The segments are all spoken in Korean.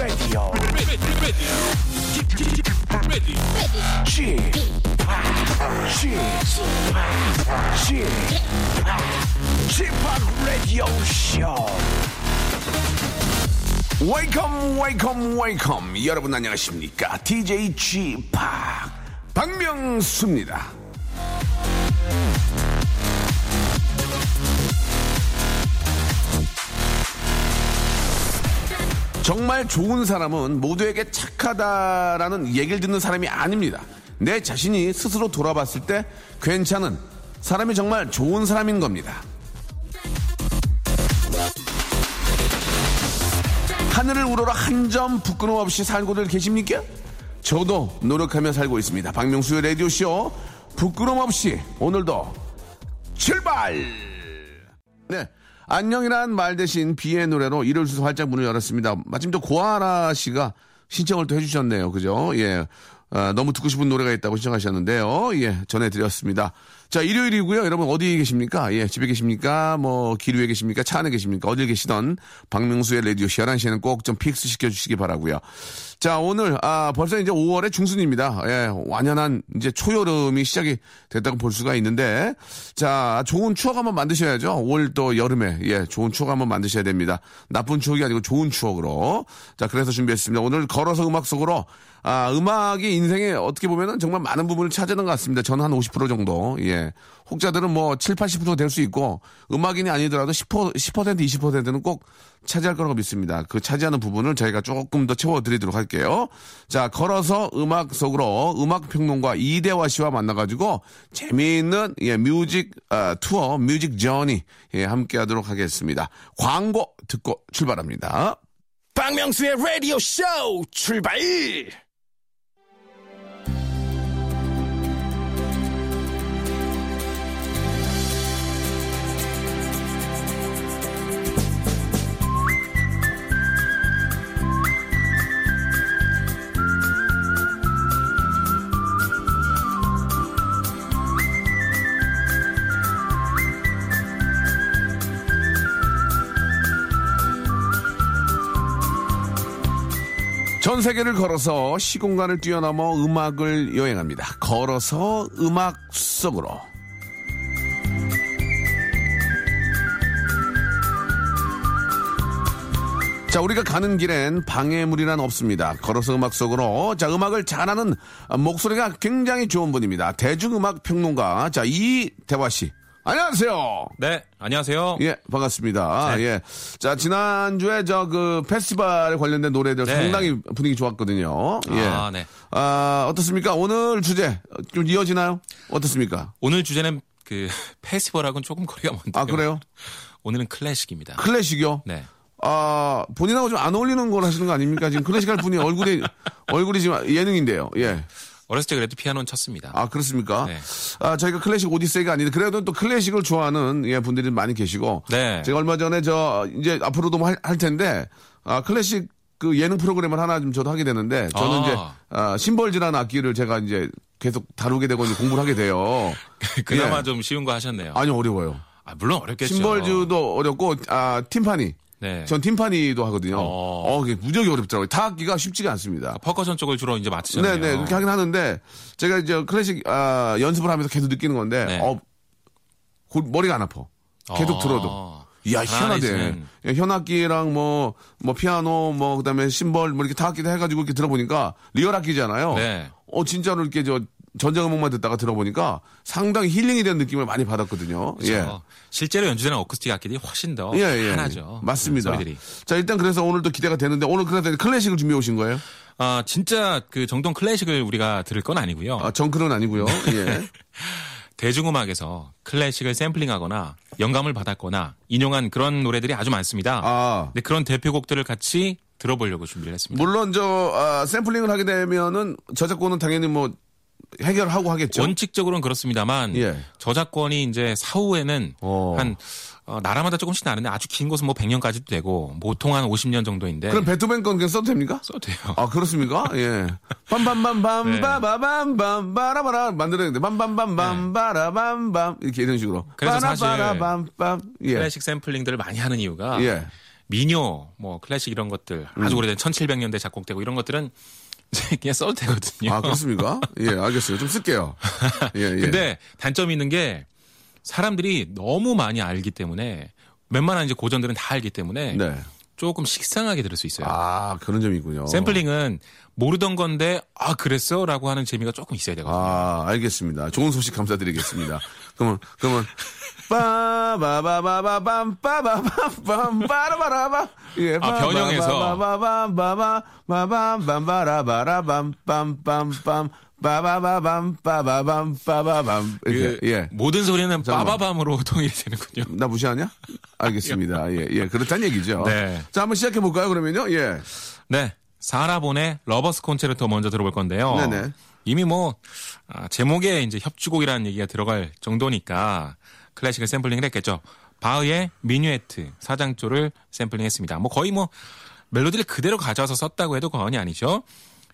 the Chip Radio. Chip, Chip, Radio Show. 웨이컴 웨이컴 여러분 안녕하십니까 DJ Chip 박명수입니다. 정말 좋은 사람은 모두에게 착하다라는 얘기를 듣는 사람이 아닙니다. 내 자신이 스스로 돌아봤을 때 괜찮은 사람이 정말 좋은 사람인 겁니다. 하늘을 우러러 한 점 부끄럼 없이 살고들 계십니까? 저도 노력하며 살고 있습니다. 박명수의 라디오쇼 부끄럼 없이 오늘도 출발! 네. 안녕이란 말 대신 비의 노래로 일요일 순서 활짝 문을 열었습니다. 마침 또 고아라 씨가 신청을 또 해주셨네요. 그죠? 예. 아, 너무 듣고 싶은 노래가 있다고 신청하셨는데요. 예, 전해드렸습니다. 자, 일요일이고요. 여러분 어디 계십니까? 예, 집에 계십니까? 뭐, 길 위에 계십니까? 차 안에 계십니까? 어딜 계시던 박명수의 라디오 쇼 11시에는 꼭 좀 fix 시켜주시기 바라고요 자, 오늘, 아, 벌써 이제 5월의 중순입니다. 예, 완연한 이제 초여름이 시작이 됐다고 볼 수가 있는데, 자, 좋은 추억 한번 만드셔야죠. 올 또 여름에, 예, 좋은 추억 한번 만드셔야 됩니다. 나쁜 추억이 아니고 좋은 추억으로. 자, 그래서 준비했습니다. 오늘 걸어서 음악 속으로, 아, 음악이 인생에 어떻게 보면은 정말 많은 부분을 차지하는 것 같습니다. 저는 한 50% 정도, 예. 혹자들은 뭐 7, 80%될 수 있고, 음악인이 아니더라도 10%, 10% 20%는 꼭 차지할 거라고 믿습니다. 그 차지하는 부분을 저희가 조금 더 채워드리도록 할게요. 자, 걸어서 음악 속으로 음악 평론가 이대화 씨와 만나가지고 재미있는 예, music 아, 투어, music journey 예, 함께 하도록 하겠습니다. 광고 듣고 출발합니다. 박명수의 라디오 쇼 출발! 전 세계를 걸어서 시공간을 뛰어넘어 음악을 여행합니다. 걸어서 음악 속으로. 자, 우리가 가는 길엔 방해물이란 없습니다. 걸어서 음악 속으로. 자, 음악을 잘하는 목소리가 굉장히 좋은 분입니다. 대중음악 평론가. 자, 이 대화 씨. 안녕하세요. 네, 안녕하세요. 예, 반갑습니다. 네. 예. 자, 지난주에 저 그 페스티벌에 관련된 노래들 네. 상당히 분위기 좋았거든요. 예. 아, 네. 아, 어떻습니까? 오늘 주제 좀 이어지나요? 어떻습니까? 오늘 주제는 그 페스티벌하고는 조금 거리가 먼데요. 아, 그래요? 오늘은 클래식입니다. 클래식이요? 네. 아, 본인하고 좀 안 어울리는 걸 하시는 거 아닙니까? 지금 클래식 할 분이 얼굴이, 얼굴이 지금 예능인데요. 예. 어렸을 때 그래도 피아노는 쳤습니다. 아, 그렇습니까? 네. 아, 저희가 클래식 오디세이가 아닌데, 그래도 또 클래식을 좋아하는, 예, 분들이 많이 계시고. 네. 제가 얼마 전에 저, 이제 앞으로도 뭐 할, 할 텐데, 아, 클래식 그 예능 프로그램을 하나 좀 저도 하게 되는데, 저는 아. 이제, 아, 심벌지라는 악기를 제가 이제 계속 다루게 되고 이제 공부를 하게 돼요. 그나마 예. 좀 쉬운 거 하셨네요. 아니, 어려워요. 아, 물론 어렵겠죠. 심벌주도 어렵고, 아, 팀파니. 네. 전 팀파니도 하거든요. 어. 어, 그게 무지하게 어렵더라고요. 타악기가 쉽지가 않습니다. 퍼커션 쪽을 주로 이제 맡으셨네요. 네네, 그렇게 하긴 하는데, 제가 이제 클래식, 아, 연습을 하면서 계속 느끼는 건데, 네. 어, 골- 머리가 안 아파. 계속 어. 들어도. 이야, 희한하대. 예, 현악기랑 뭐, 뭐, 피아노, 뭐, 그 다음에 심벌, 뭐, 이렇게 타악기도 해가지고 이렇게 들어보니까, real 악기잖아요. 네. 어, 진짜로 이렇게 저, 전자음악만 듣다가 들어보니까 상당히 힐링이 되는 느낌을 많이 받았거든요. 예. 그렇죠. 실제로 연주되는 어쿠스틱 악기들이 훨씬 더 예, 예. 편하죠. 맞습니다. 소리들이. 자, 일단 그래서 오늘도 기대가 되는데, 오늘 그래서 클래식을 준비해 오신 거예요? 아, 진짜 그 정통 클래식을 우리가 들을 건 아니고요. 아, 정클은 아니고요. 예. 대중음악에서 클래식을 샘플링하거나 영감을 받았거나 인용한 그런 노래들이 아주 많습니다. 아. 근데 그런 대표곡들을 같이 들어보려고 준비를 했습니다. 물론 저 아, 샘플링을 하게 되면은 저작권은 당연히 뭐 해결하고 하겠죠. 원칙적으로는 그렇습니다만 예. 저작권이 이제 사후에는 어. 한 어, 나라마다 조금씩 다른데 아주 긴 곳은 뭐 100년까지도 되고 보통 한 50년 정도인데 그럼 베토벤 건 그냥 써도 됩니까? 써도 돼요. 아 그렇습니까? 예. 빰빰빰빰빰빠바밤빰 바라바라 만들어야 되는데 빰빰빰빰 바라밤밤 이렇게 이런 식으로. 그래서 사실 예. 클래식 샘플링들을 많이 하는 이유가 예. 민요, 뭐 클래식 이런 것들 아주 오래된 1700년대 작곡되고 이런 것들은 그냥 써도 되거든요. 아, 그렇습니까? 예, 알겠어요. 좀 쓸게요. 예, 예. 근데 단점이 있는 게 사람들이 너무 많이 알기 때문에 웬만한 이제 고전들은 다 알기 때문에 네. 조금 식상하게 들을 수 있어요. 아, 그런 점이 있군요. 샘플링은 모르던 건데 아 그랬어 라고 하는 재미가 조금 있어야 되거든요. 아, 알겠습니다. 좋은 소식 감사드리겠습니다. 그러면, 그러면, 빠바밤밤 빠라바라바 예, 아, 변형해서. 빰빰빰 빠바바밤 빠바밤 빠바밤 이렇게 그 예. 모든 소리는 잠깐만. 빠바밤으로 통일이 되는군요. 나 무시하냐? 알겠습니다. 예, 예. 그렇다는 얘기죠. 네. 자, 한번 시작해 볼까요, 그러면요? 예. 네. 사라 본의 Lover's Concerto 먼저 들어볼 건데요. 네네. 이미 뭐 아, 제목에 이제 협주곡이라는 얘기가 들어갈 정도니까 클래식을 샘플링을 했겠죠. 바흐의 미뉴에트 사장조를 샘플링했습니다. 뭐 거의 뭐 멜로디를 그대로 가져와서 썼다고 해도 과언이 아니죠.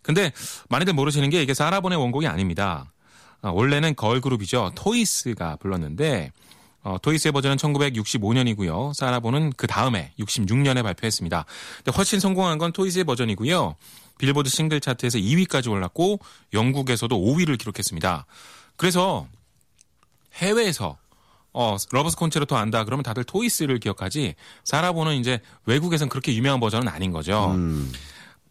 근데 많이들 모르시는 게 이게 사라 본의 원곡이 아닙니다. 아, 원래는 걸그룹이죠. 토이스가 불렀는데 어, 토이스의 버전은 1965년이고요. 사라 본은 그 다음에 66년에 발표했습니다. 근데 훨씬 성공한 건 토이스의 버전이고요. 빌보드 싱글 차트에서 2위까지 올랐고 영국에서도 5위를 기록했습니다. 그래서 해외에서 어, Lover's Concerto 안다 그러면 다들 토이스를 기억하지 사라 본은 이제 외국에선 그렇게 유명한 버전은 아닌 거죠.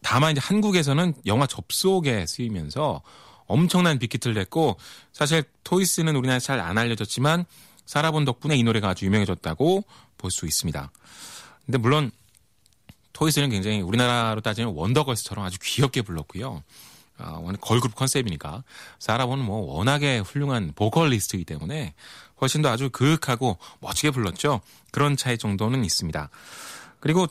다만 이제 한국에서는 영화 접속에 쓰이면서 엄청난 빅히트를 냈고 사실 토이스는 우리나라에서 잘 안 알려졌지만 사라본 덕분에 이 노래가 아주 유명해졌다고 볼 수 있습니다. 근데 물론 토이스는 굉장히 우리나라로 따지면 원더걸스처럼 아주 귀엽게 불렀고요. 아, 워낙 걸그룹 컨셉이니까 사라본은 뭐 워낙에 훌륭한 보컬리스트이기 때문에 훨씬 더 아주 그윽하고 멋지게 불렀죠. 그런 차이 정도는 있습니다. 그리고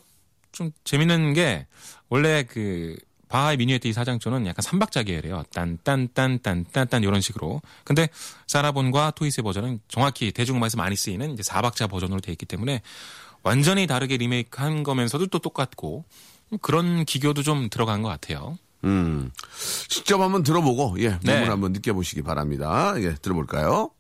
좀 재밌는 게 원래 그 바하의 미니에트 이 사장조는 약간 삼박자 계열이에요. 딴딴딴딴딴딴 이런 식으로. 근데 사라본과 토이스의 버전은 정확히 대중음악에서 많이 쓰이는 이제 사박자 버전으로 되어 있기 때문에 완전히 다르게 리메이크한 거면서도 또 똑같고 그런 기교도 좀 들어간 것 같아요. 음. 직접 한번 들어보고, 예, 네. 몸을 한번 느껴보시기 바랍니다. 예, 들어볼까요?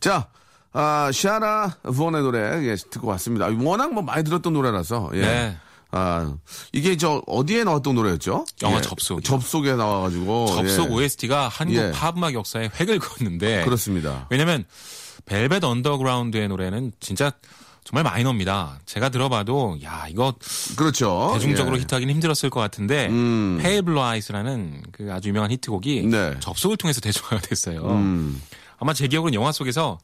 자, 아, 샤라 부원의 노래, 예, 듣고 왔습니다. 워낙 뭐 많이 들었던 노래라서, 예. 네. 아, 이게 저, 어디에 나왔던 노래였죠? 영화 예, 접속이요. 접속에 나와가지고. 접속 예. OST가 한국 예. 팝 음악 역사에 획을 그었는데 그렇습니다. 왜냐면 벨벳 언더그라운드의 노래는 진짜 정말 마이너입니다. 제가 들어봐도 야 이거 그렇죠. 대중적으로 예. 히트하기는 힘들었을 것 같은데 음. Pale Blue Eyes라는 그 아주 유명한 히트곡이 네. 접속을 통해서 대중화가 됐어요. 음. 아마 제 기억으로는 영화 속에서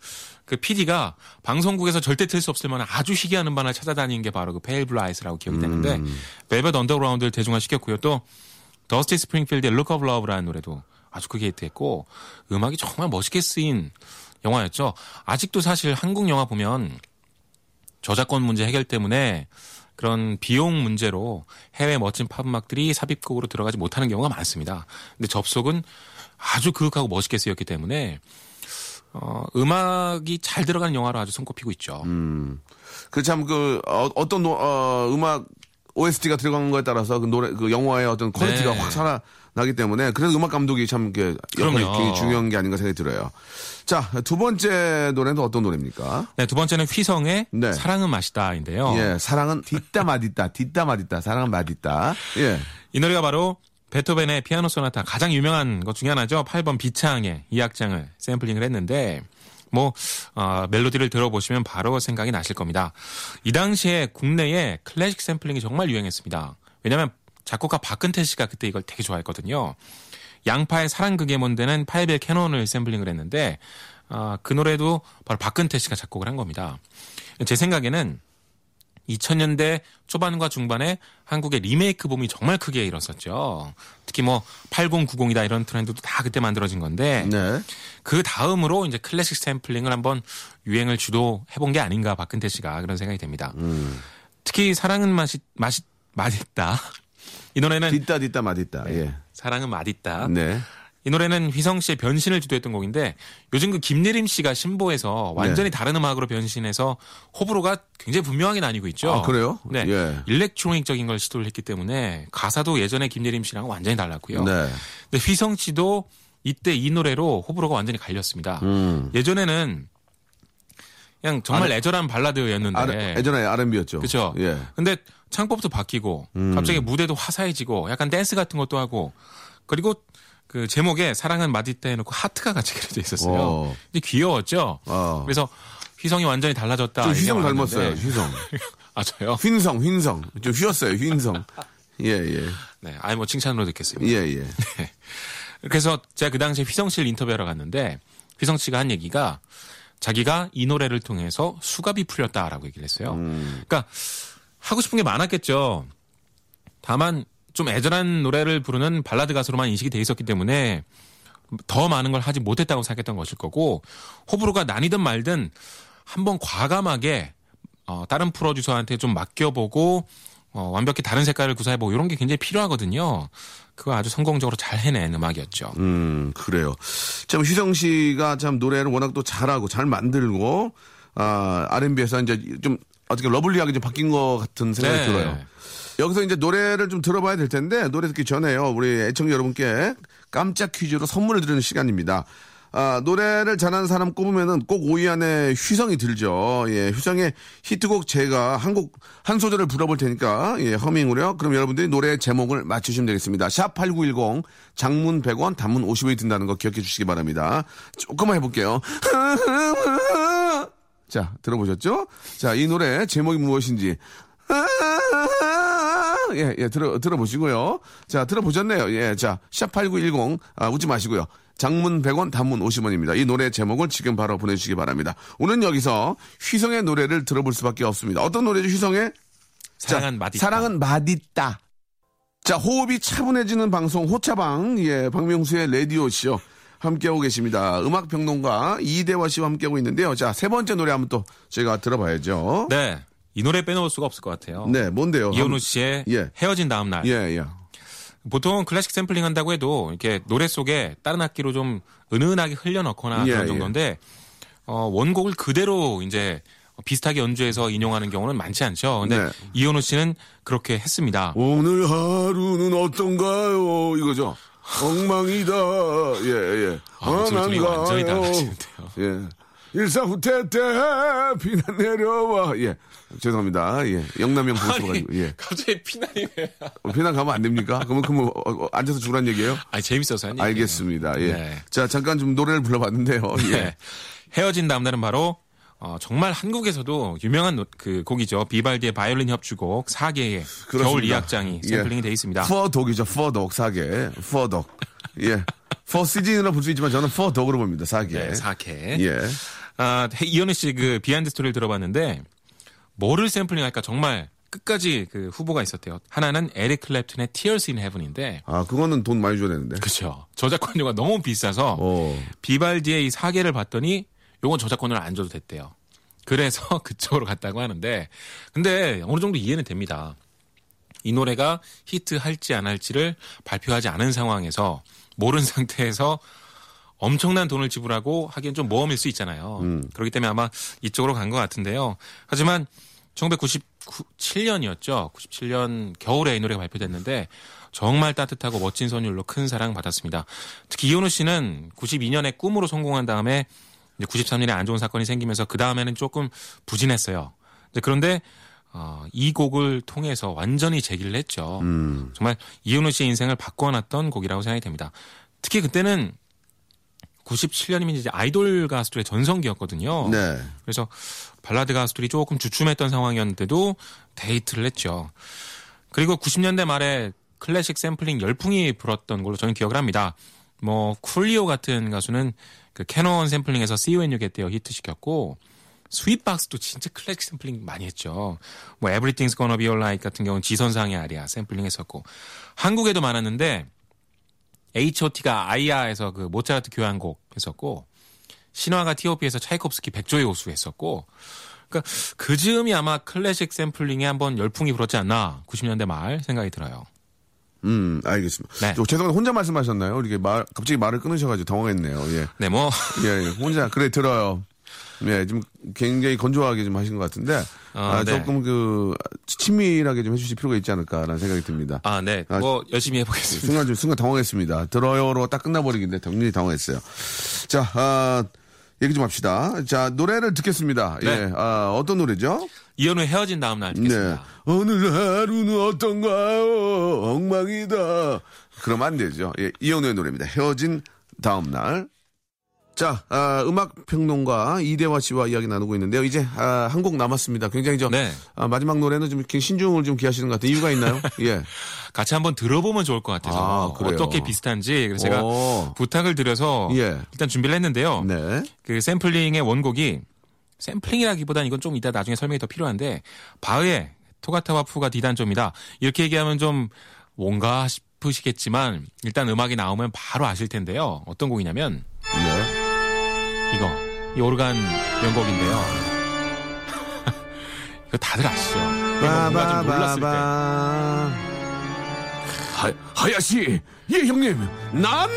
그 PD가 방송국에서 절대 틀 수 없을 만한 아주 희귀한 음반을 찾아다니는 게 바로 그 Pale Blue Eyes라고 기억이 되는데 음. 벨벳 언더그라운드를 대중화시켰고요. 또 더스티 스프링필드의 Look of Love라는 노래도 아주 크게 히트했고 음악이 정말 멋있게 쓰인 영화였죠. 아직도 사실 한국 영화 보면 저작권 문제 해결 때문에 그런 비용 문제로 해외 멋진 팝 음악들이 삽입곡으로 들어가지 못하는 경우가 많습니다. 근데 접속은 아주 그윽하고 멋있게 쓰였기 때문에 어, 음악이 잘 들어가는 영화로 아주 손꼽히고 있죠. 그참 그 어, 떤 어, 음악 OST가 들어간 거에 따라서 그 노래 그 영화의 어떤 퀄리티가 네. 확 살아나기 때문에 그래서 음악 감독이 참 이렇게 역할이. 굉장히 중요한 게 아닌가 생각이 들어요. 자, 두 번째 노래는 어떤 노래입니까? 네, 두 번째는 휘성의 네. 사랑은 맛있다인데요. 예, 사랑은 뒷다 맛있다, 뒷다 맛있다, 사랑은 맛있다. 예. 이 노래가 바로 베토벤의 피아노 소나타 가장 유명한 것 중에 하나죠. 8번 비창의 이 악장을 샘플링을 했는데 뭐 어, 멜로디를 들어보시면 바로 생각이 나실 겁니다. 이 당시에 국내에 클래식 샘플링이 정말 유행했습니다. 왜냐하면 작곡가 박근태 씨가 그때 이걸 되게 좋아했거든요. 양파의 사랑 그게 뭔데는 파헬벨 캐논을 샘플링을 했는데 아, 그 노래도 바로 박근태 씨가 작곡을 한 겁니다. 제 생각에는 2000년대 초반과 중반에 한국의 리메이크 봄이 정말 크게 일었었죠. 특히 뭐 8090이다 이런 트렌드도 다 그때 만들어진 건데 네. 그 다음으로 이제 클래식 샘플링을 한번 유행을 주도해 본 게 아닌가 박근태 씨가 그런 생각이 됩니다. 특히 사랑은 맛이 맛이 맛있다. 이 노래는 뒷다, 뒷다 맛있다. 예. 사랑은 맛있다. 네. 이 노래는 휘성 씨의 변신을 주도했던 곡인데 요즘 그 김예림 씨가 신보에서 완전히 네. 다른 음악으로 변신해서 호불호가 굉장히 분명하게 나뉘고 있죠. 아, 그래요? 네. 예. 일렉트로닉적인 걸 시도를 했기 때문에 가사도 예전에 김예림 씨랑은 완전히 달랐고요. 네. 근데 휘성 씨도 이때 이 노래로 호불호가 완전히 갈렸습니다. 음. 예전에는 그냥 정말 애절한 발라드였는데. 아, 예전에 R&B였죠. 그렇죠. 예. 근데 창법도 바뀌고 갑자기 무대도 화사해지고 약간 댄스 같은 것도 하고 그리고 그 제목에 사랑은 마디따 해놓고 하트가 같이 그려져 있었어요. 어. 이제 귀여웠죠. 어. 그래서 휘성이 완전히 달라졌다. 좀 이게 휘성. 닮았어요. 휘성. 아 저요? 휜성, 휜성. 좀 휘었어요. 휜성. 예, 예. 네, 아예 뭐 칭찬으로 듣겠습니다. 예, 예. 그래서 제가 그 당시에 휘성 씨를 인터뷰하러 갔는데 휘성 씨가 한 얘기가 자기가 이 노래를 통해서 수갑이 풀렸다라고 얘기를 했어요. 그러니까 하고 싶은 게 많았겠죠. 다만 좀 애절한 노래를 부르는 발라드 가수로만 인식이 돼 있었기 때문에 더 많은 걸 하지 못했다고 생각했던 것일 거고 호불호가 나뉘든 말든 한번 과감하게 어, 다른 프로듀서한테 좀 맡겨보고 어, 완벽히 다른 색깔을 구사해보고 이런 게 굉장히 필요하거든요. 그거 아주 성공적으로 잘 해낸 음악이었죠. 음, 그래요. 참 휘성 씨가 참 노래를 워낙 또 잘하고 잘 만들고 아, R&B에서 이제 좀 어떻게 lovely하게 좀 바뀐 것 같은 생각이 네. 들어요. 여기서 이제 노래를 좀 들어봐야 될 텐데 노래 듣기 전에요. 우리 애청자 여러분께 깜짝 퀴즈로 선물을 드리는 시간입니다. 아, 노래를 잘하는 사람 꼽으면은 꼭 5위 안에 휘성이 들죠. 예, 휘성의 히트곡 제가 한 곡, 한 소절을 불러볼 테니까, 예, 허밍으로요. 그럼 여러분들이 노래 제목을 맞추시면 되겠습니다. 샵8910, 장문 100원, 단문 50원이 든다는 거 기억해 주시기 바랍니다. 조금만 해볼게요. 자, 들어보셨죠? 자, 이 노래 제목이 무엇인지. 예, 예, 들어, 들어보시고요. 자, 들어보셨네요. 예, 자, 샵8910, 아, 웃지 마시고요. 장문 100원, 단문 50원입니다. 이 노래 제목을 지금 바로 보내주시기 바랍니다. 오늘 여기서 휘성의 노래를 들어볼 수밖에 없습니다. 어떤 노래죠, 휘성의? 사랑은 자, 마디따. 사랑은 마디따. 자, 호흡이 차분해지는 방송, 호차방, 예, 박명수의 라디오쇼. 함께하고 계십니다. 음악평론가 이대화 씨와 함께하고 있는데요. 자, 세 번째 노래 한번 또 저희가 들어봐야죠. 네. 이 노래 빼놓을 수가 없을 것 같아요. 네, 뭔데요? 이현우 씨의 예. 헤어진 다음 날. 예, 예. 보통 클래식 샘플링 한다고 해도 이렇게 노래 속에 다른 악기로 좀 은은하게 흘려넣거나 예, 그런 예. 정도인데 어, 원곡을 그대로 이제 비슷하게 연주해서 인용하는 경우는 많지 않죠. 근데 네. 이현우 씨는 그렇게 했습니다. 오늘 하루는 어떤가요? 이거죠. 엉망이다. 예, 예. 아, 목소리 안 완전히. 달라지는데요. 예. 일사후퇴 때 피난 내려와. 예. 죄송합니다. 예. 영남형 보수 가지고. 예. 갑자기 피난이네. 어, 피난 가면 안 됩니까? 그러면 그럼 어, 어, 앉아서 죽으란 얘기예요? 아 재밌어서 한. 알겠습니다. 예. 네. 자, 잠깐 좀 노래를 불러봤는데요. 예. 네. 헤어진 다음 날은 바로 어, 정말 한국에서도 유명한 노- 그 곡이죠. 비발디의 바이올린 협주곡 사계의 겨울 그렇습니다. 2악장이 예. 샘플링이 돼 있습니다. 퍼독이죠. 퍼독 사계. 퍼독. 예. four season이라 볼 수 있지만 저는 four dog으로 봅니다. 사계. 네, 4개. 예. 아, 이현우 씨 그 비하인드 스토리를 들어봤는데 뭐를 샘플링할까 정말 끝까지 그 후보가 있었대요. 하나는 에릭 클랩튼의 Tears in Heaven인데 아, 그거는 돈 많이 줘야 되는데. 그렇죠. 저작권료가 너무 비싸서 어. 비발디의 이 사계를 봤더니 요건 저작권료를 안 줘도 됐대요. 그래서 그쪽으로 갔다고 하는데 근데 어느 정도 이해는 됩니다. 이 노래가 히트할지 안 할지를 발표하지 않은 상황에서 모르는 상태에서 엄청난 돈을 지불하고 하기엔 좀 모험일 수 있잖아요. 그렇기 때문에 아마 이쪽으로 간 것 같은데요. 하지만 1997년이었죠. 97년 겨울에 이 노래가 발표됐는데 정말 따뜻하고 멋진 선율로 큰 사랑 받았습니다. 특히 이현우 씨는 92년에 꿈으로 성공한 다음에 이제 93년에 안 좋은 사건이 생기면서 그 다음에는 조금 부진했어요. 그런데 어, 이 곡을 통해서 완전히 재기를 했죠. 정말 이현우 씨의 인생을 바꿔놨던 곡이라고 생각이 됩니다. 특히 그때는 97년이면 이제 아이돌 가수들의 전성기였거든요. 네. 그래서 발라드 가수들이 조금 주춤했던 상황이었는데도 대히트를 했죠. 그리고 90년대 말에 클래식 샘플링 열풍이 불었던 걸로 저는 기억을 합니다. 뭐 쿨리오 같은 가수는 그 캐논 샘플링에서 See You When You Get There 히트시켰고 스윗박스도 진짜 클래식 샘플링 많이 했죠. 뭐 Everything's Gonna Be Alright 같은 경우는 G선상의 아리아 샘플링 했었고 한국에도 많았는데 H.O.T가 아이야에서 그 모차르트 교향곡 했었고 신화가 T.O.P에서 차이콥스키 백조의 호수 했었고 그러니까 그 즈음이 아마 클래식 샘플링에 한번 열풍이 불었지 않나 90년대 말 생각이 들어요. 음, 알겠습니다. 네. 저, 죄송한데 혼자 말씀하셨나요? 이렇게 말, 갑자기 말을 끊으셔가지고 당황했네요. 예. 네, 뭐 예, 예. 혼자, 그래, 들어요. 예, 좀 굉장히 건조하게 좀 하신 것 같은데, 아, 아, 네. 조금 그, 친밀하게 좀 해주실 필요가 있지 않을까라는 생각이 듭니다. 아, 네. 아, 뭐 열심히 해보겠습니다. 순간 좀, 순간 당황했습니다. 들어요로 딱 끝나버리긴데, 당연히 당황했어요. 자, 아, 얘기 좀 합시다. 자, 노래를 듣겠습니다. 네. 예. 아, 어떤 노래죠? 이현우 헤어진 다음 날 네. 듣겠습니다. 오늘 하루는 어떤가요? 엉망이다. 그러면 안 되죠. 예, 이현우의 노래입니다. 헤어진 다음 날. 자, 아, 음악 평론가 이대화 씨와 이야기 나누고 있는데요. 이제 아, 한 곡 남았습니다. 굉장히 저 네. 아, 마지막 노래는 좀 신중을 좀 기하시는 것 같아요. 이유가 있나요? 예. 같이 한번 들어보면 좋을 것 같아서 아, 그래요? 어떻게 비슷한지 그래서 제가 오. 부탁을 드려서 예. 일단 준비를 했는데요. 네. 그 샘플링의 원곡이 샘플링이라기보다는 이건 좀 이따 나중에 설명이 더 필요한데 바흐의 토가타와 푸가 디단조입니다. 이렇게 얘기하면 좀 뭔가 싶으시겠지만 일단 음악이 나오면 바로 아실 텐데요. 어떤 곡이냐면 네. 이거 이 오르간 명곡인데요. 이거 다들 아시죠? 뭔가 좀 놀랐을 때. 하, 하야시, 예 형님, 난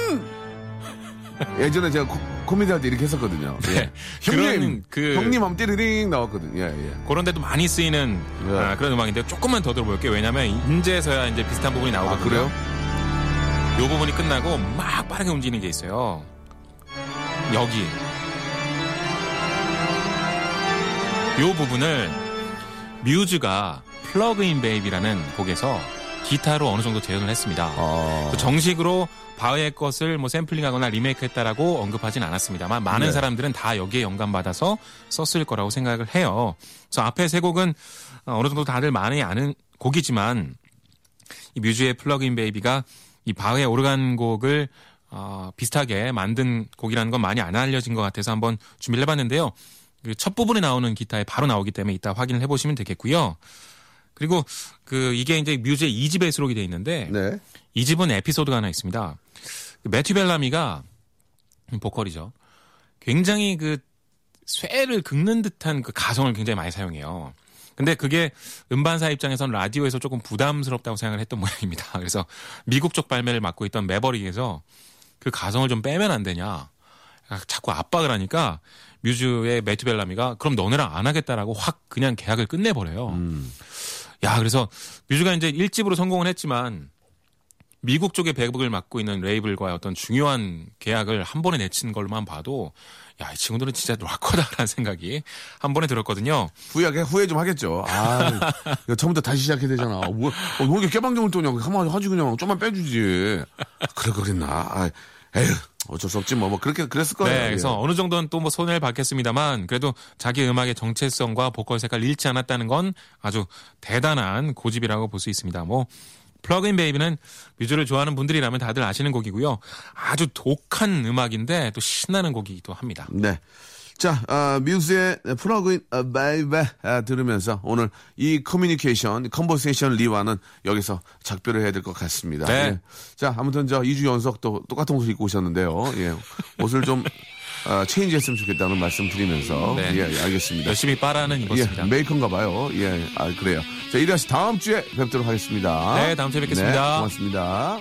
예전에 제가 코, 코미디 할 때 이렇게 했었거든요. 예. 네. 형님, 그런 그- 형님 하면 띠르링 나왔거든요. 예, 예. 그런 데도 많이 쓰이는 네. 아, 그런 음악인데 조금만 더 들어볼게요. 왜냐면 인제서야 이제 비슷한 부분이 아 나오거든요. 그래요? 요 부분이 끝나고 막 빠르게 움직이는 게 있어요. 여기. 요 부분을 뮤즈가 Plug In Baby라는 곡에서 기타로 어느 정도 재현을 했습니다. 아, 또 정식으로 바흐의 것을 뭐 샘플링하거나 리메이크했다라고 언급하진 않았습니다만 많은 네. 사람들은 다 여기에 영감받아서 썼을 거라고 생각을 해요. 그래서 앞에 세 곡은 어, 어느 정도 다들 많이 아는 곡이지만 이 뮤즈의 플러그인 베이비가 이 바흐의 오르간 곡을 어, 비슷하게 만든 곡이라는 건 많이 안 알려진 것 같아서 한번 준비를 해봤는데요. 그 첫 부분에 나오는 기타에 바로 나오기 때문에 이따 확인을 해보시면 되겠고요. 그리고 그 이게 이제 뮤즈의 2집에 수록이 돼 있는데 네. 이 집은 에피소드가 하나 있습니다. 그 매튜 벨라미가 보컬이죠. 굉장히 그 쇠를 긁는 듯한 그 가성을 굉장히 많이 사용해요. 근데 그게 음반사 입장에선 라디오에서 조금 부담스럽다고 생각을 했던 모양입니다. 그래서 미국 쪽 발매를 맡고 있던 매버릭에서 그 가성을 좀 빼면 안 되냐. 자꾸 압박을 하니까 뮤즈의 매튜 벨라미가 그럼 너네랑 안 하겠다라고 확 그냥 계약을 끝내버려요. 야, 그래서 뮤즈가 이제 1집으로 성공을 했지만 미국 쪽의 배급을 맡고 있는 레이블과의 어떤 중요한 계약을 한 번에 내친 걸로만 봐도 야, 이 친구들은 진짜 락커다라는 생각이 한 번에 들었거든요. 후회하게 후회 좀 하겠죠. 아, 이거 처음부터 다시 시작해야 되잖아. 뭐, 어, 왜 이렇게 깨방정을 떠냐? 한번 하지 그냥 좀만 빼주지. 그래 그랬나? 아, 에휴, 어쩔 수 없지 뭐, 뭐 그렇게 그랬을 거예요. 네, 그래서 어느 정도는 또 뭐 손해를 받겠습니다만 그래도 자기 음악의 정체성과 보컬 색깔을 잃지 않았다는 건 아주 대단한 고집이라고 볼 수 있습니다. 뭐 Plug In Baby는 뮤즈를 좋아하는 분들이라면 다들 아시는 곡이고요. 아주 독한 음악인데 또 신나는 곡이기도 합니다. 네. 자, 아, 뮤즈의 Plug In 아, Baby 아, 들으면서 오늘 이 커뮤니케이션, conversation 리와는 여기서 작별을 해야 될 것 같습니다. 네. 예. 자, 아무튼 저 2주 연속 또 똑같은 옷을 입고 오셨는데요. 예. 옷을 좀 아, change 했으면 좋겠다는 말씀 드리면서 네. 예, 알겠습니다. 열심히 빨아는 입었습니다. 예, 메이커인가 봐요. 예, 아, 그래요. 자, 이리아 씨 다음 주에 뵙도록 하겠습니다. 네, 다음 주에 뵙겠습니다. 네, 고맙습니다.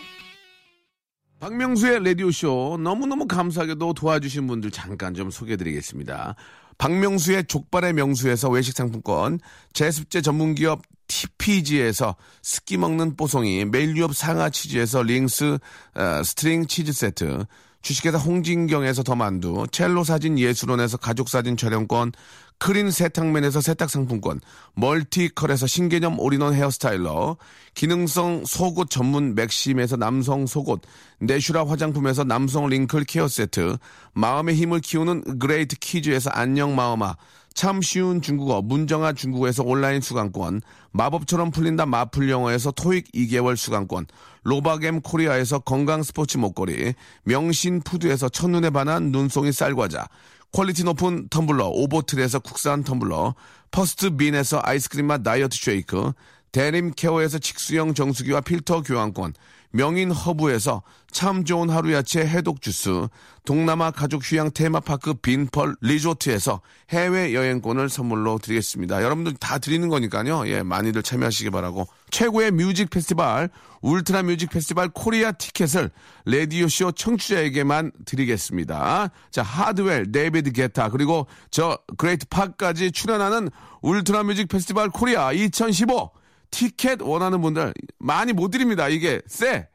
박명수의 라디오쇼 너무너무 감사하게도 도와주신 분들 잠깐 좀 소개해드리겠습니다. 박명수의 족발의 명수에서 외식 상품권, 제습제 전문기업 TPG에서 습기 먹는 뽀송이, 매일유업 상하 치즈에서 링스 어, 스트링 치즈 세트, 주식회사 홍진경에서 더만두, 첼로 사진 예술원에서 가족사진 촬영권, 크린 세탁맨에서 세탁상품권, 멀티컬에서 신개념 올인원 hair styler, 기능성 속옷 전문 맥심에서 남성 속옷, 네슈라 화장품에서 남성 wrinkle care 세트, 마음의 힘을 키우는 그레이트 키즈에서 안녕 마음아, 참 쉬운 중국어 문정아 중국어에서 온라인 수강권 마법처럼 풀린다 마풀 영어에서 토익 2개월 수강권 로바겜 코리아에서 건강 스포츠 목걸이 명신 푸드에서 첫눈에 반한 눈송이 쌀과자 quality 높은 텀블러 오보틀에서 국산 텀블러 퍼스트 빈에서 아이스크림 맛 다이어트 쉐이크 대림 케어에서 직수형 정수기와 필터 교환권 명인 허브에서 참 좋은 하루 야채 해독 주스, 동남아 가족 휴양 테마파크 빈펄 리조트에서 해외 여행권을 선물로 드리겠습니다. 여러분들 다 드리는 거니까요. 예, 많이들 참여하시기 바라고. 최고의 뮤직 페스티벌, 울트라 뮤직 페스티벌 코리아 티켓을 라디오 쇼 청취자에게만 드리겠습니다. 자, 하드웰, 데이비드 게타, 그리고 저 그레이트 박까지 출연하는 울트라 뮤직 페스티벌 코리아 2015 티켓 원하는 분들 많이 못 드립니다. 이게 쎄.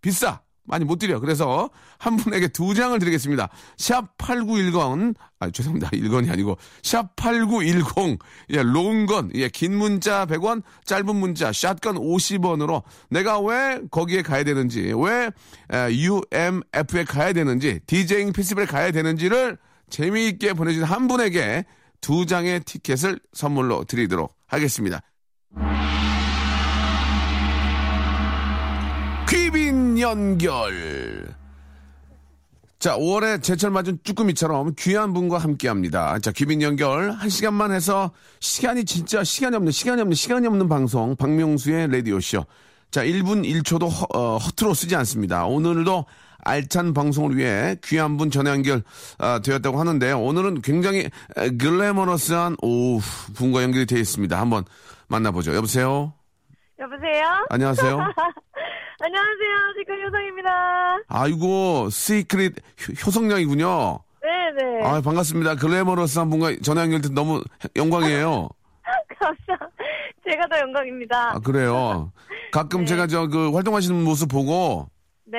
비싸. 많이 못 드려. 그래서 한 분에게 두 장을 드리겠습니다. 샵 8910, 아, 죄송합니다. 1건이 아니고, 샵 8910, 예, 롱건, 예, 긴 문자 100원, 짧은 문자, 샷건 50원으로 내가 왜 거기에 가야 되는지, 왜 에, UMF에 가야 되는지, 디제잉 피스벨에 가야 되는지를 재미있게 보내준 한 분에게 두 장의 티켓을 선물로 드리도록 하겠습니다. 귀빈 연결. 자, 5월에 제철 맞은 쭈꾸미처럼 귀한 분과 함께 합니다. 자, 귀빈 연결. 한 시간만 해서 시간이 진짜 시간이 없는, 시간이 없는, 시간이 없는 방송. 박명수의 라디오쇼. 자, 1분 1초도 허, 어, 허투루 쓰지 않습니다. 오늘도 알찬 방송을 위해 귀한 분 전화 연결 아, 되었다고 하는데 오늘은 굉장히 에, glamorous한 오 분과 연결이 되어 있습니다. 한번 만나보죠. 여보세요. 여보세요? 안녕하세요. 안녕하세요. 시크릿 효성입니다. 아이고 시크릿 효- 효성양이군요. 네네. 아 반갑습니다. glamorous 한 분과 전화 연결돼 너무 영광이에요. 감사. 제가 더 영광입니다. 아 그래요. 가끔 네. 제가 저 그 활동하시는 모습 보고 네.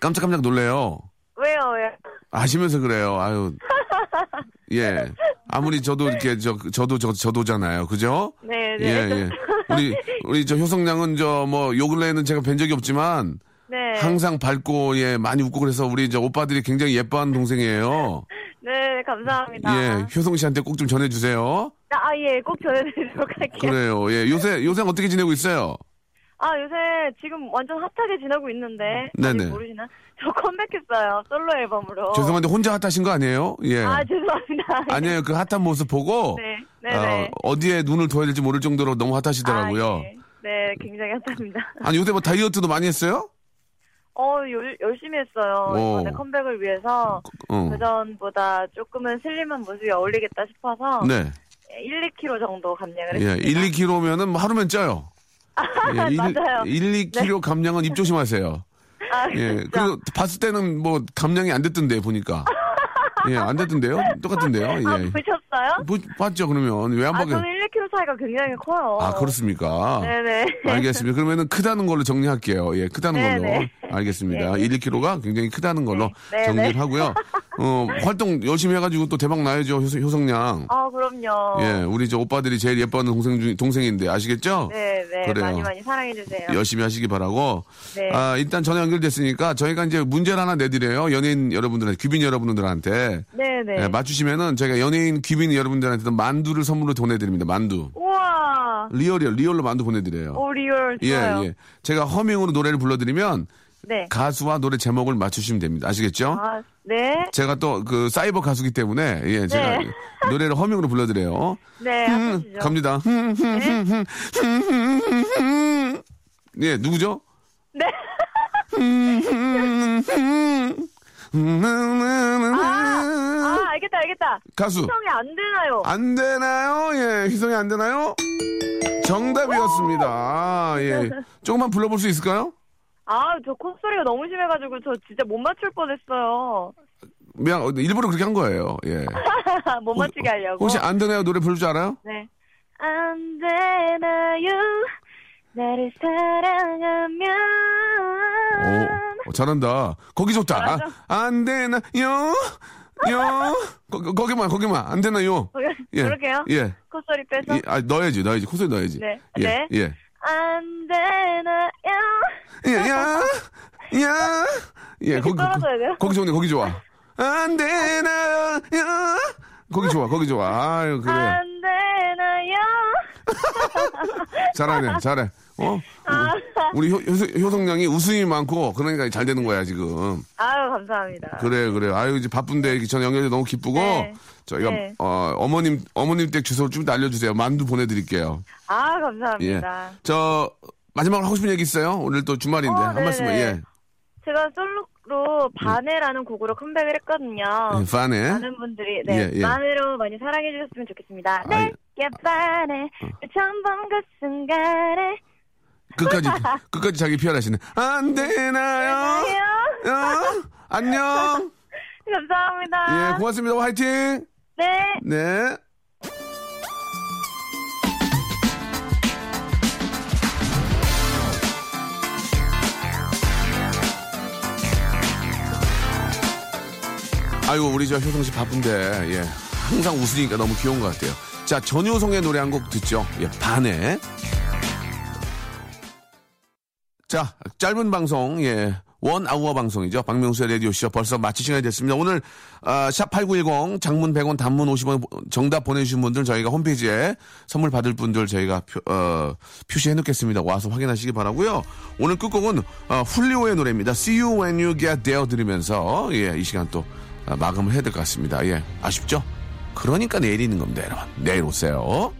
깜짝깜짝 놀래요. 왜요, 왜요? 아시면서 그래요. 아유. 예. 아무리 저도 이렇게 저 저도 저 저도잖아요. 그죠? 네 네. 예, 예. 우리 우리 저 효성양은 저 뭐 요 근래에는 제가 뵌 적이 없지만 네. 항상 밝고 예 많이 웃고 그래서 우리 저 오빠들이 굉장히 예뻐하는 동생이에요. 네, 감사합니다. 예, 효성 씨한테 꼭 좀 전해 주세요. 아, 예, 꼭 전해 드리도록 할게요. 그래요. 예, 요새 요새 어떻게 지내고 있어요? 아, 요새 지금 완전 핫하게 지내고 있는데. 네네. 모르시나? 저 컴백했어요. 솔로 앨범으로. 죄송한데 혼자 핫하신 거 아니에요? 예. 아, 죄송합니다. 아니에요. 그 핫한 모습 보고 네. 어, 어디에 눈을 둬야 될지 모를 정도로 너무 핫하시더라고요. 아, 예. 네, 굉장히 핫합니다. 아니 요새 뭐 다이어트도 많이 했어요? 어, 열, 열심히 했어요. 오. 이번에 컴백을 위해서. 어. 그전보다 조금은 슬림한 모습이 어울리겠다 싶어서 네. 1, 2kg 정도 감량을 예, 했습니다. 1, 2kg면은 뭐 하루면 쪄요. 예, 1, 맞아요. 1, 2kg 감량은 입 조심하세요. 아, 예. 그리고 봤을 때는 뭐 감량이 안 됐던데 보니까. 예, 안 됐던데요? 똑같은데요? 아, 예. 보셨어요? 보, 봤죠, 그러면. 왜안 아, 보게? 저는 1, 2kg 차이가 굉장히 커요. 아, 그렇습니까? 네네. 알겠습니다. 그러면은 크다는 걸로 정리할게요. 예, 크다는 네네. 걸로. 알겠습니다. 네. 1, 2kg가 굉장히 크다는 걸로 네. 네, 정리를 네. 하고요. 어, 활동 열심히 해가지고 또 대박 나야죠, 효, 효성양. 아, 그럼요. 예, 우리 저 오빠들이 제일 예뻐하는 동생 중, 동생인데 아시겠죠? 네네. 그래요. 많이 많이 사랑해주세요. 열심히 하시기 바라고. 네. 아, 일단 전화 연결됐으니까 저희가 이제 문제를 하나 내드려요. 연예인 여러분들한테, 귀빈 여러분들한테. 네네. 예, 맞추시면은 저희가 연예인 귀빈 여러분들한테도 만두를 선물로 보내드립니다. 만두. 우와. real이요. real로 만두 보내드려요. 오, real. 예, 좋아요. 예. 제가 허밍으로 노래를 불러드리면 네. 가수와 노래 제목을 맞추시면 됩니다. 아시겠죠? 아, 네. 제가 또 그 사이버 가수기 때문에 예, 제가 네. 노래를 허밍으로 불러드려요. 네, 음. 갑니다. 예, 누구죠? 네. 아, 알겠다, 알겠다. 가수. 시청이 안 되나요? 안 되나요? 예, 희성이 안 되나요? 정답이었습니다. 아, 예. 조금만 불러볼 수 있을까요? 아, 저 콧소리가 너무 심해가지고 저 진짜 못 맞출 뻔했어요. 미안, 어, 일부러 그렇게 한 거예요. 예. 못 맞추게 하려고. 혹시 안 되나요? 노래 부를 줄 알아요? 네. 안 되나요? 나를 사랑하면. 오, 어, 잘한다. 거기 좋다. 아. 안 되나요? 요. 거, 거기만, 거기만. 안 되나요? 예. 그럴게요. 예. 콧소리 빼서. 예, 아, 넣어야지, 넣어야지. 콧소리 넣어야지. 네. 예. 네. 예. 안 되나요? 예, 야, 야. 예, 거기, 떨어져야 돼요? 거기 좋네, 거기 좋아. 안 되나요? 야. 거기 좋아, 거기 좋아. 아유, 그래. 안 되나요? 잘하네, 잘해. 어? 아, 우리 효, 효, 성양이 웃음이 많고, 그러니까 잘 되는 거야, 지금. 아 유, 감사합니다. 그래, 그래. 아유, 이제 바쁜데, 전 연결이 너무 기쁘고, 네. 저희가, 네. 어, 어머님, 어머님 댁 주소를 좀 알려주세요. 만두 보내드릴게요. 아, 예. 감사합니다. 저, 마지막으로 하고 싶은 얘기 있어요? 오늘 또 주말인데. 어, 한. 말씀만, 예. 제가 솔로로 바네라는 곡으로 컴백을 했거든요. 예, 파네. 많은 분들이 네 예, 예. 만으로 많이 사랑해 주셨으면 좋겠습니다. 아, 예. 내게 반해 처음 본 그 순간에 끝까지, 끝까지 자기 피하시네. 안 되나요? 나요? 어? 안녕. 감사합니다. 예, 고맙습니다. 화이팅! 네. 네. 아이고 우리 저 효성 씨 바쁜데 예 항상 웃으니까 너무 귀여운 것 같아요. 자 전효성의 노래 한 곡 듣죠. 예 반해. 자 짧은 방송 예. 원 아우어 방송이죠. 박명수의 라디오쇼 벌써 마칠 시간이 됐습니다. 오늘 아, 샵8910 장문 100원 단문 50원 정답 보내주신 분들 저희가 홈페이지에 선물 받을 분들 저희가 표, 어, 표시해 놓겠습니다. 와서 확인하시기 바라고요. 오늘 끝곡은 어, 훌리오의 노래입니다. See you when you get there 들으면서 예, 이 시간 또 아, 마감을 해야 될 것 같습니다. 예, 아쉽죠? 그러니까 내일 있는 겁니다, 여러분. 내일 오세요.